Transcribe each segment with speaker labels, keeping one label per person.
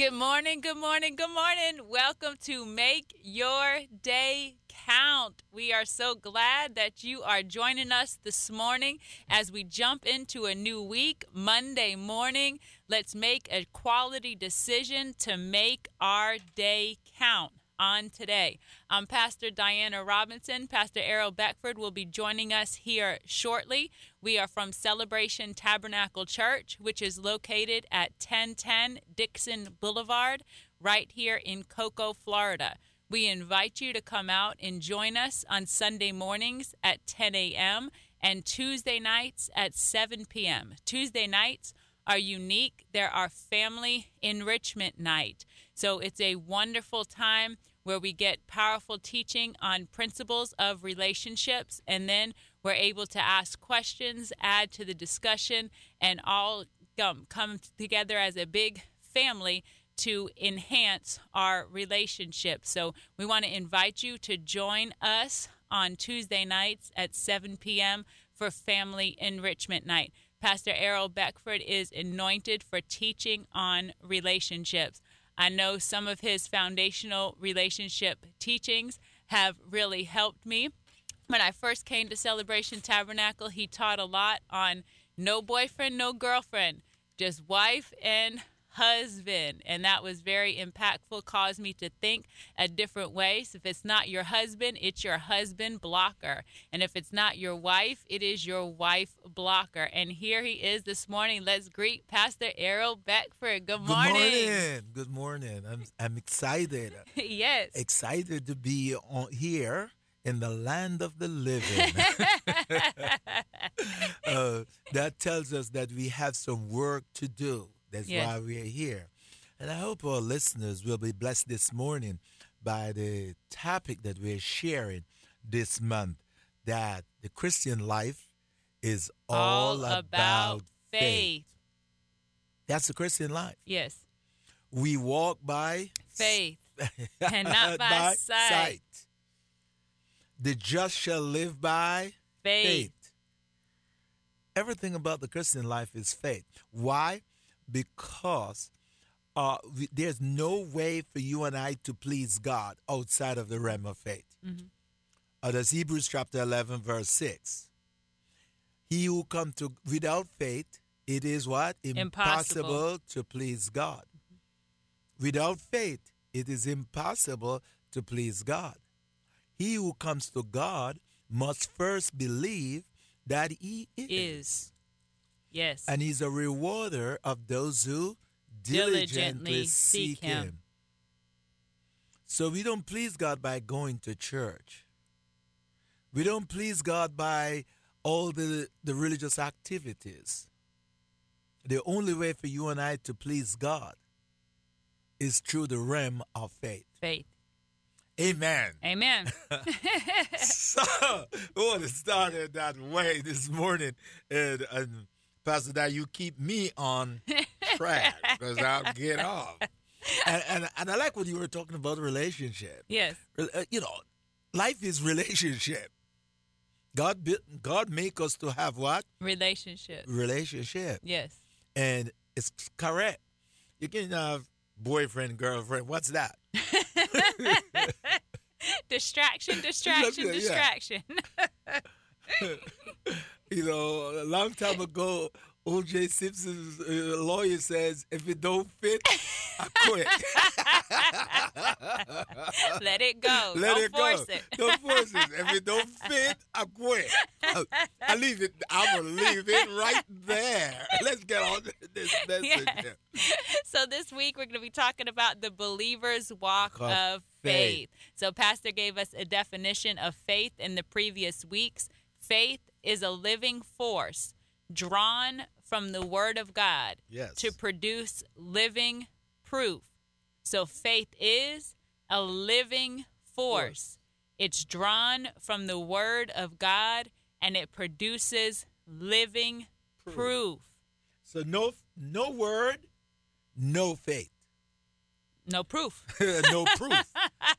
Speaker 1: Good morning, good morning, good morning. Welcome to Make Your Day Count. We are so glad that you are joining us this morning as we jump into a new week, Monday morning. Let's make a quality decision to make our day count on today. I'm Pastor Diana Robinson. Pastor Errol Beckford will be joining us here shortly. We are from Celebration Tabernacle Church, which is located at 1010 Dixon Boulevard, right here in Cocoa, Florida. We invite you to come out and join us on Sunday mornings at 10 a.m. and Tuesday nights at 7 p.m. Tuesday nights are unique. There are family enrichment night. So it's a wonderful time where we get powerful teaching on principles of relationships, and then we're able to ask questions, add to the discussion, and all come together as a big family to enhance our relationship. So we want to invite you to join us on Tuesday nights at 7 p.m. for Family Enrichment Night. Pastor Errol Beckford is anointed for teaching on relationships. I know some of his foundational relationship teachings have really helped me. When I first came to Celebration Tabernacle, he taught a lot on no boyfriend, no girlfriend, just wife and husband. And that was very impactful, caused me to think a different way. So if it's not your husband, it's your husband blocker. And if it's not your wife, it is your wife blocker. And here he is this morning. Let's greet Pastor Errol Beckford. Good morning.
Speaker 2: Good morning. Good morning. I'm, I'm excited.
Speaker 1: yes.
Speaker 2: Excited to be on here in the land of the living. uh, that tells us that we have some work to do. That's
Speaker 1: Yes.
Speaker 2: why we are here. And I hope our listeners will be blessed this morning by the topic that we're sharing this month that the Christian life is all,
Speaker 1: about faith.
Speaker 2: That's the Christian life.
Speaker 1: Yes.
Speaker 2: We walk by
Speaker 1: Faith. And not by sight.
Speaker 2: The just shall live by
Speaker 1: Faith.
Speaker 2: faith. Everything about the Christian life is faith. Why? Because uh, we, there's no way for you and I to please God outside of the realm of faith.
Speaker 1: Mhm.
Speaker 2: Uh, that's Hebrews chapter 11, verse 6. He who come to without faith, it is what?
Speaker 1: Impossible.
Speaker 2: to please God. Without faith, it is impossible to please God. He who comes to God must first believe that he is.
Speaker 1: Is. Yes.
Speaker 2: And he's a rewarder of those who
Speaker 1: Diligently
Speaker 2: diligently,
Speaker 1: seek him.
Speaker 2: him. So we don't please God by going to church. We don't please God by all the, the religious activities. The only way for you and I to please God is through the realm of faith.
Speaker 1: Faith.
Speaker 2: Amen.
Speaker 1: Amen.
Speaker 2: so we want to start it that way this morning. And, and Pastor Dad, you keep me on track because I'll get off. And, and, and I like what you were talking about relationship.
Speaker 1: yes.
Speaker 2: Uh, You know, life is relationship. God built, God make us to have what
Speaker 1: Relationship.
Speaker 2: relationship,
Speaker 1: Yes.
Speaker 2: and it's correct. You can have boyfriend, girlfriend. What's that?
Speaker 1: distraction, distraction, distraction.
Speaker 2: You know, a long time ago, O.J. Simpson's uh, lawyer says, "If it don't fit, I quit."
Speaker 1: Let it go.
Speaker 2: Let
Speaker 1: Don't
Speaker 2: it
Speaker 1: force
Speaker 2: go.
Speaker 1: it.
Speaker 2: Don't force it. If it don't fit, I quit. I, leave it. I'm gonna leave it right there. Let's get on to this message.
Speaker 1: Yeah. so this week we're going to be talking about the believer's walk
Speaker 2: Of
Speaker 1: of faith.
Speaker 2: faith.
Speaker 1: So Pastor gave us a definition of faith in the previous weeks. Faith is a living force drawn from the word of God
Speaker 2: Yes.
Speaker 1: to produce living proof. So faith is a living force. It's drawn from the word of God and it produces living
Speaker 2: Proof.
Speaker 1: proof.
Speaker 2: So no no word, no faith.
Speaker 1: No proof.
Speaker 2: no proof.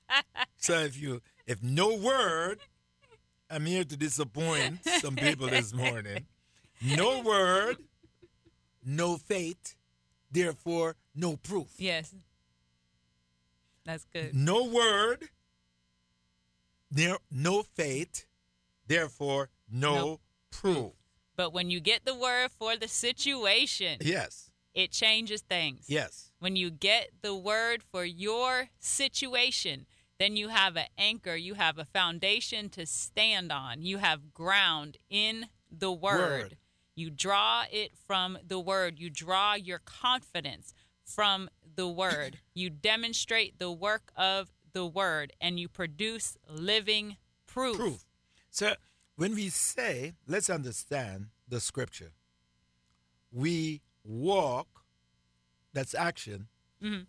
Speaker 2: so if you if no word, I'm here to disappoint some people this morning. No word, no faith, therefore no proof.
Speaker 1: yes. That's good.
Speaker 2: No word, there no faith, therefore no,
Speaker 1: No
Speaker 2: proof.
Speaker 1: But when you get the word for the situation,
Speaker 2: Yes.
Speaker 1: it changes things.
Speaker 2: Yes.
Speaker 1: When you get the word for your situation, then you have an anchor, you have a foundation to stand on, you have ground in the word.
Speaker 2: Word.
Speaker 1: You draw it from the word, you draw your confidence from the word, you demonstrate the work of the word, and you produce living proof.
Speaker 2: Proof. So when we say, let's understand the scripture. We walk, that's action,
Speaker 1: Mhm.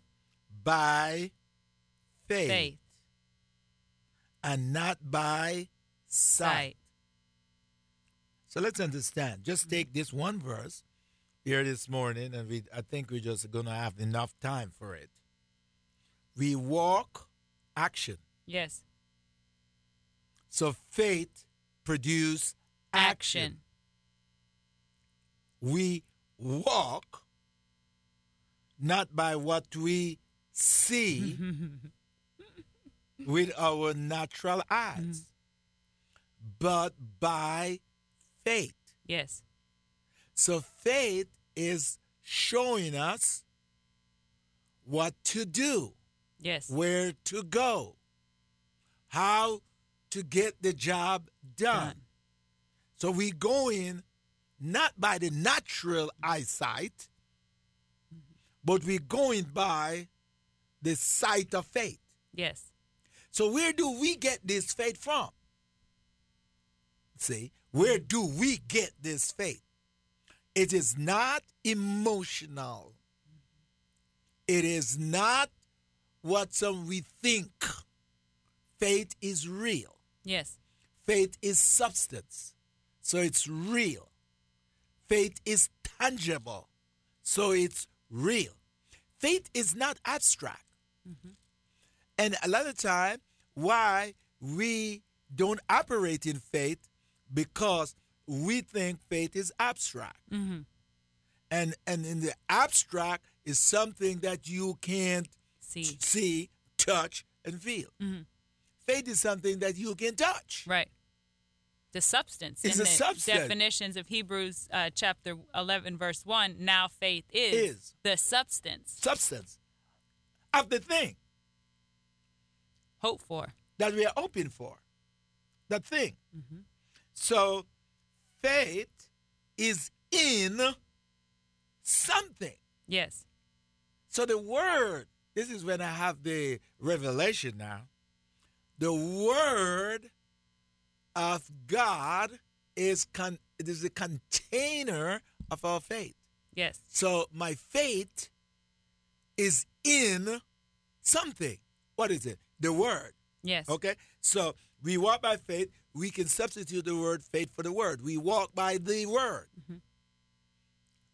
Speaker 2: by faith,
Speaker 1: Faith,
Speaker 2: and not by sight.
Speaker 1: sight.
Speaker 2: So let's understand. Just take this one verse here this morning, and we I think we're just gonna have enough time for it. We walk action.
Speaker 1: Yes.
Speaker 2: So faith produce action.
Speaker 1: Action.
Speaker 2: We walk not by what we see with our natural eyes, mm-hmm. but by faith.
Speaker 1: yes.
Speaker 2: So faith is showing us what to do,
Speaker 1: Yes.
Speaker 2: where to go, how to get the job done.
Speaker 1: Done.
Speaker 2: So we go in not by the natural eyesight, mm-hmm. but we're going by the sight of faith.
Speaker 1: Yes.
Speaker 2: So where do we get this faith from? See, where do we get this faith? It is not emotional. It is not what some we think. Faith is real.
Speaker 1: Yes.
Speaker 2: Faith is substance. So it's real. Faith is tangible. So it's real. Faith is not abstract. Mm-hmm. And a lot of time, why we don't operate in faith because we think faith is abstract.
Speaker 1: Mm-hmm.
Speaker 2: And and in the abstract is something that you can't
Speaker 1: See.
Speaker 2: t- see, touch, and feel.
Speaker 1: Mhm.
Speaker 2: Faith is something that you can touch.
Speaker 1: Right. The substance.
Speaker 2: It's
Speaker 1: in
Speaker 2: a
Speaker 1: the
Speaker 2: substance.
Speaker 1: definitions of Hebrews uh, chapter 11, verse 1, now faith is,
Speaker 2: Is.
Speaker 1: the substance.
Speaker 2: Substance of the thing
Speaker 1: Hope for.
Speaker 2: that we are hoping for. The thing.
Speaker 1: Mm-hmm.
Speaker 2: So faith is in something.
Speaker 1: Yes.
Speaker 2: So the word, this is when I have the revelation now. The word of God is con- it is the container of our faith.
Speaker 1: Yes.
Speaker 2: So my faith is in something. What is it? The word.
Speaker 1: Yes.
Speaker 2: Okay? So we walk by faith. We can substitute the word faith for the word. We walk by the word. Mm-hmm.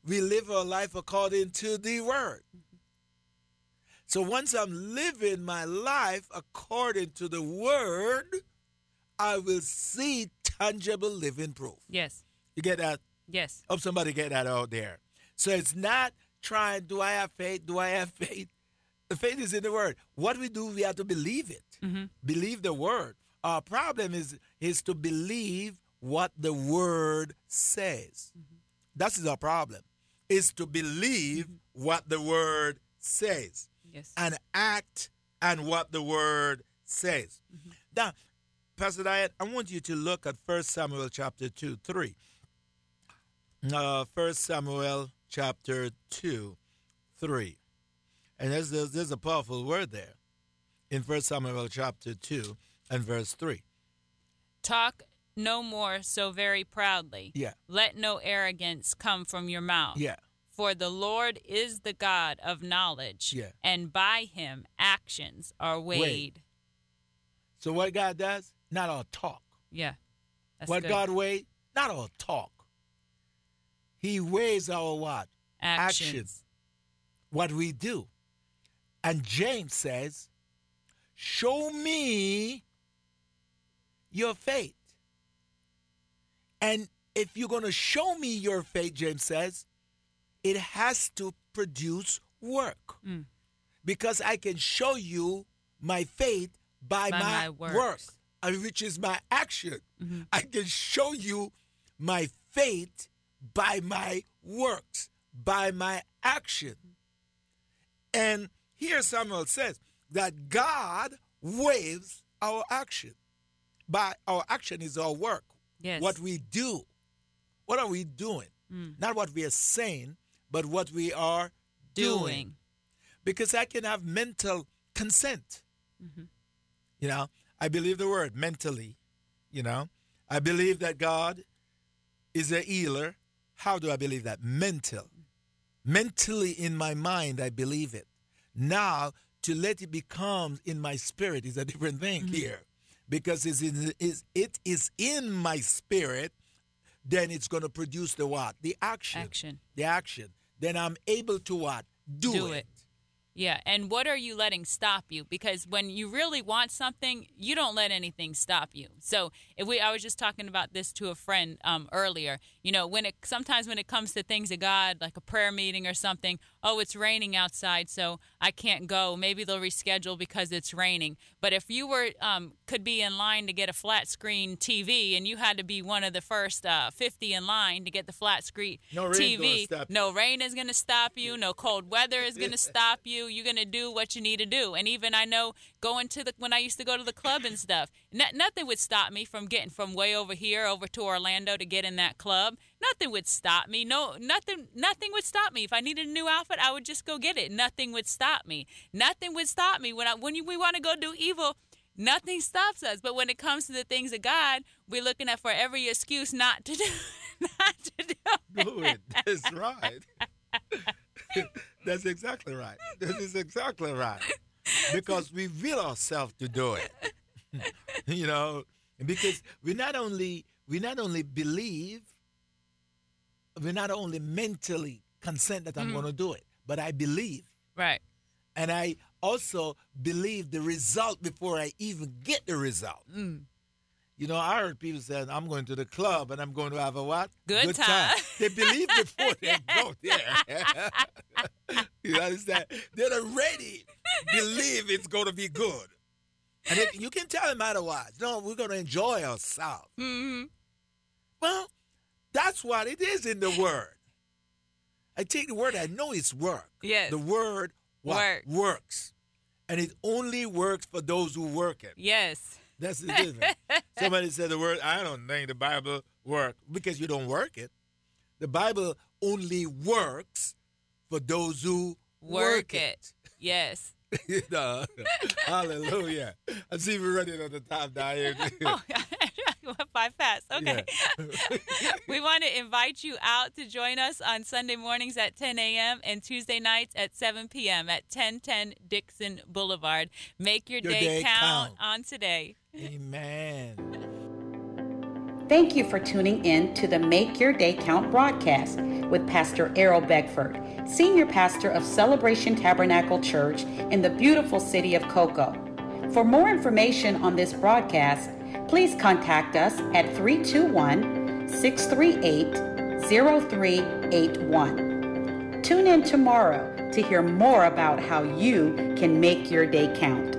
Speaker 2: We live our life according to the word. Mm-hmm. So once I'm living my life according to the word, I will see tangible living proof.
Speaker 1: Yes.
Speaker 2: You get that?
Speaker 1: Yes.
Speaker 2: Hope somebody get that out there. So it's not trying, do I have faith? Do I have faith? The faith is in the word. What we do, we have to believe it.
Speaker 1: Mm-hmm.
Speaker 2: Believe the word. Our problem is is to believe what the word says. That is our problem. Is to believe what the word says
Speaker 1: Yes.
Speaker 2: and act and what the word says. Now, Pastor Diane, I want you to look at 1 Samuel chapter 2, 3. Uh, 1 Samuel chapter 2, 3. And there's, there's, there's a powerful word there in 1 Samuel chapter 2 and verse 3.
Speaker 1: Talk no more so very proudly.
Speaker 2: Yeah.
Speaker 1: Let no arrogance come from your mouth.
Speaker 2: Yeah.
Speaker 1: For the Lord is the God of knowledge.
Speaker 2: Yeah.
Speaker 1: And by him actions are weighed.
Speaker 2: Weighed. So what God does? Not all talk.
Speaker 1: Yeah.
Speaker 2: What
Speaker 1: good.
Speaker 2: God weighs? Not all talk. He weighs our what?
Speaker 1: Actions.
Speaker 2: What we do. And James says, Show me your faith. And if you're going to show me your faith, James says, it has to produce work.
Speaker 1: Mm.
Speaker 2: Because I can show you my faith by,
Speaker 1: By
Speaker 2: my,
Speaker 1: my
Speaker 2: work,
Speaker 1: works.
Speaker 2: which is my action.
Speaker 1: Mhm.
Speaker 2: I can show you my faith by my works, by my action. And here Samuel says that God waves our action. By our action is our work.
Speaker 1: Yes.
Speaker 2: What we do. What are we doing?
Speaker 1: Mm.
Speaker 2: Not what we are saying, but what we are doing.
Speaker 1: Doing.
Speaker 2: Because I can have mental consent.
Speaker 1: Mhm.
Speaker 2: You know, I believe the word mentally. You know, I believe that God is a healer. How do I believe that? Mental. Mentally in my mind, I believe it. Now, to let it become in my spirit is a different thing here. Because it's in, is, it is in my spirit, then it's going to produce the what? The action.
Speaker 1: Action.
Speaker 2: The action. Then I'm able to what? Do,
Speaker 1: Do
Speaker 2: it.
Speaker 1: it. Yeah, and what are you letting stop you? Because when you really want something, you don't let anything stop you. So if we, I was just talking about this to a friend um, earlier. You know, when it sometimes when it comes to things of God, like a prayer meeting or something, oh, it's raining outside, so I can't go. Maybe they'll reschedule because it's raining. But if you were um, could be in line to get a flat screen TV, and you had to be one of the first uh, 50 in line to get the flat screen
Speaker 2: No
Speaker 1: TV, no rain is going to stop you. No cold weather is going to stop you. You're going to do what you need to do. And even I know going to the when I used to go to the club and stuff, no, nothing would stop me from getting from way over here over to Orlando to get in that club. Nothing would stop me. No, nothing. Nothing would stop me. If I needed a new outfit, I would just go get it. Nothing would stop me. Nothing would stop me when I when you, we want to go do evil. Nothing stops us. But when it comes to the things of God, we're looking at for every excuse not to do, not to do.
Speaker 2: do it. That's right. That's exactly right. That is exactly right. Because we will ourselves to do it. you know, because we not only we not only believe, we not only mentally consent that I'm going to do it, but I believe,
Speaker 1: Right.
Speaker 2: and I also believe the result before I even get the result.
Speaker 1: Mm.
Speaker 2: You know, I heard people saying, I'm going to the club and I'm going to have a what?
Speaker 1: Good time.
Speaker 2: They believe before they go there. you understand? They're already believe it's going to be good. And if, you can tell them otherwise. No, we're going to enjoy ourselves.
Speaker 1: hmm
Speaker 2: Well, that's what it is in the word. I take the word, I know it's work.
Speaker 1: Yes.
Speaker 2: The word?
Speaker 1: Work.
Speaker 2: works. And it only works for those who work it.
Speaker 1: Yes.
Speaker 2: That's the difference. Somebody said the word, I don't think the Bible work because you don't work it. The Bible only works for those who
Speaker 1: Work it. Yes.
Speaker 2: you know, hallelujah. I see we're running on the time, down here.
Speaker 1: Oh, you went by fast. Okay. we want to invite you out to join us on Sunday mornings at 10 a.m. and Tuesday nights at 7 p.m. at 1010 Dixon Boulevard. Make your,
Speaker 2: Your
Speaker 1: day,
Speaker 2: day
Speaker 1: count,
Speaker 2: count.
Speaker 1: on today.
Speaker 2: Amen.
Speaker 3: Thank you for tuning in to the Make Your Day Count broadcast with Pastor Errol Beckford, Senior Pastor of Celebration Tabernacle Church in the beautiful city of Cocoa. For more information on this broadcast, please contact us at 321 638 0381. Tune in tomorrow to hear more about how you can make your day count.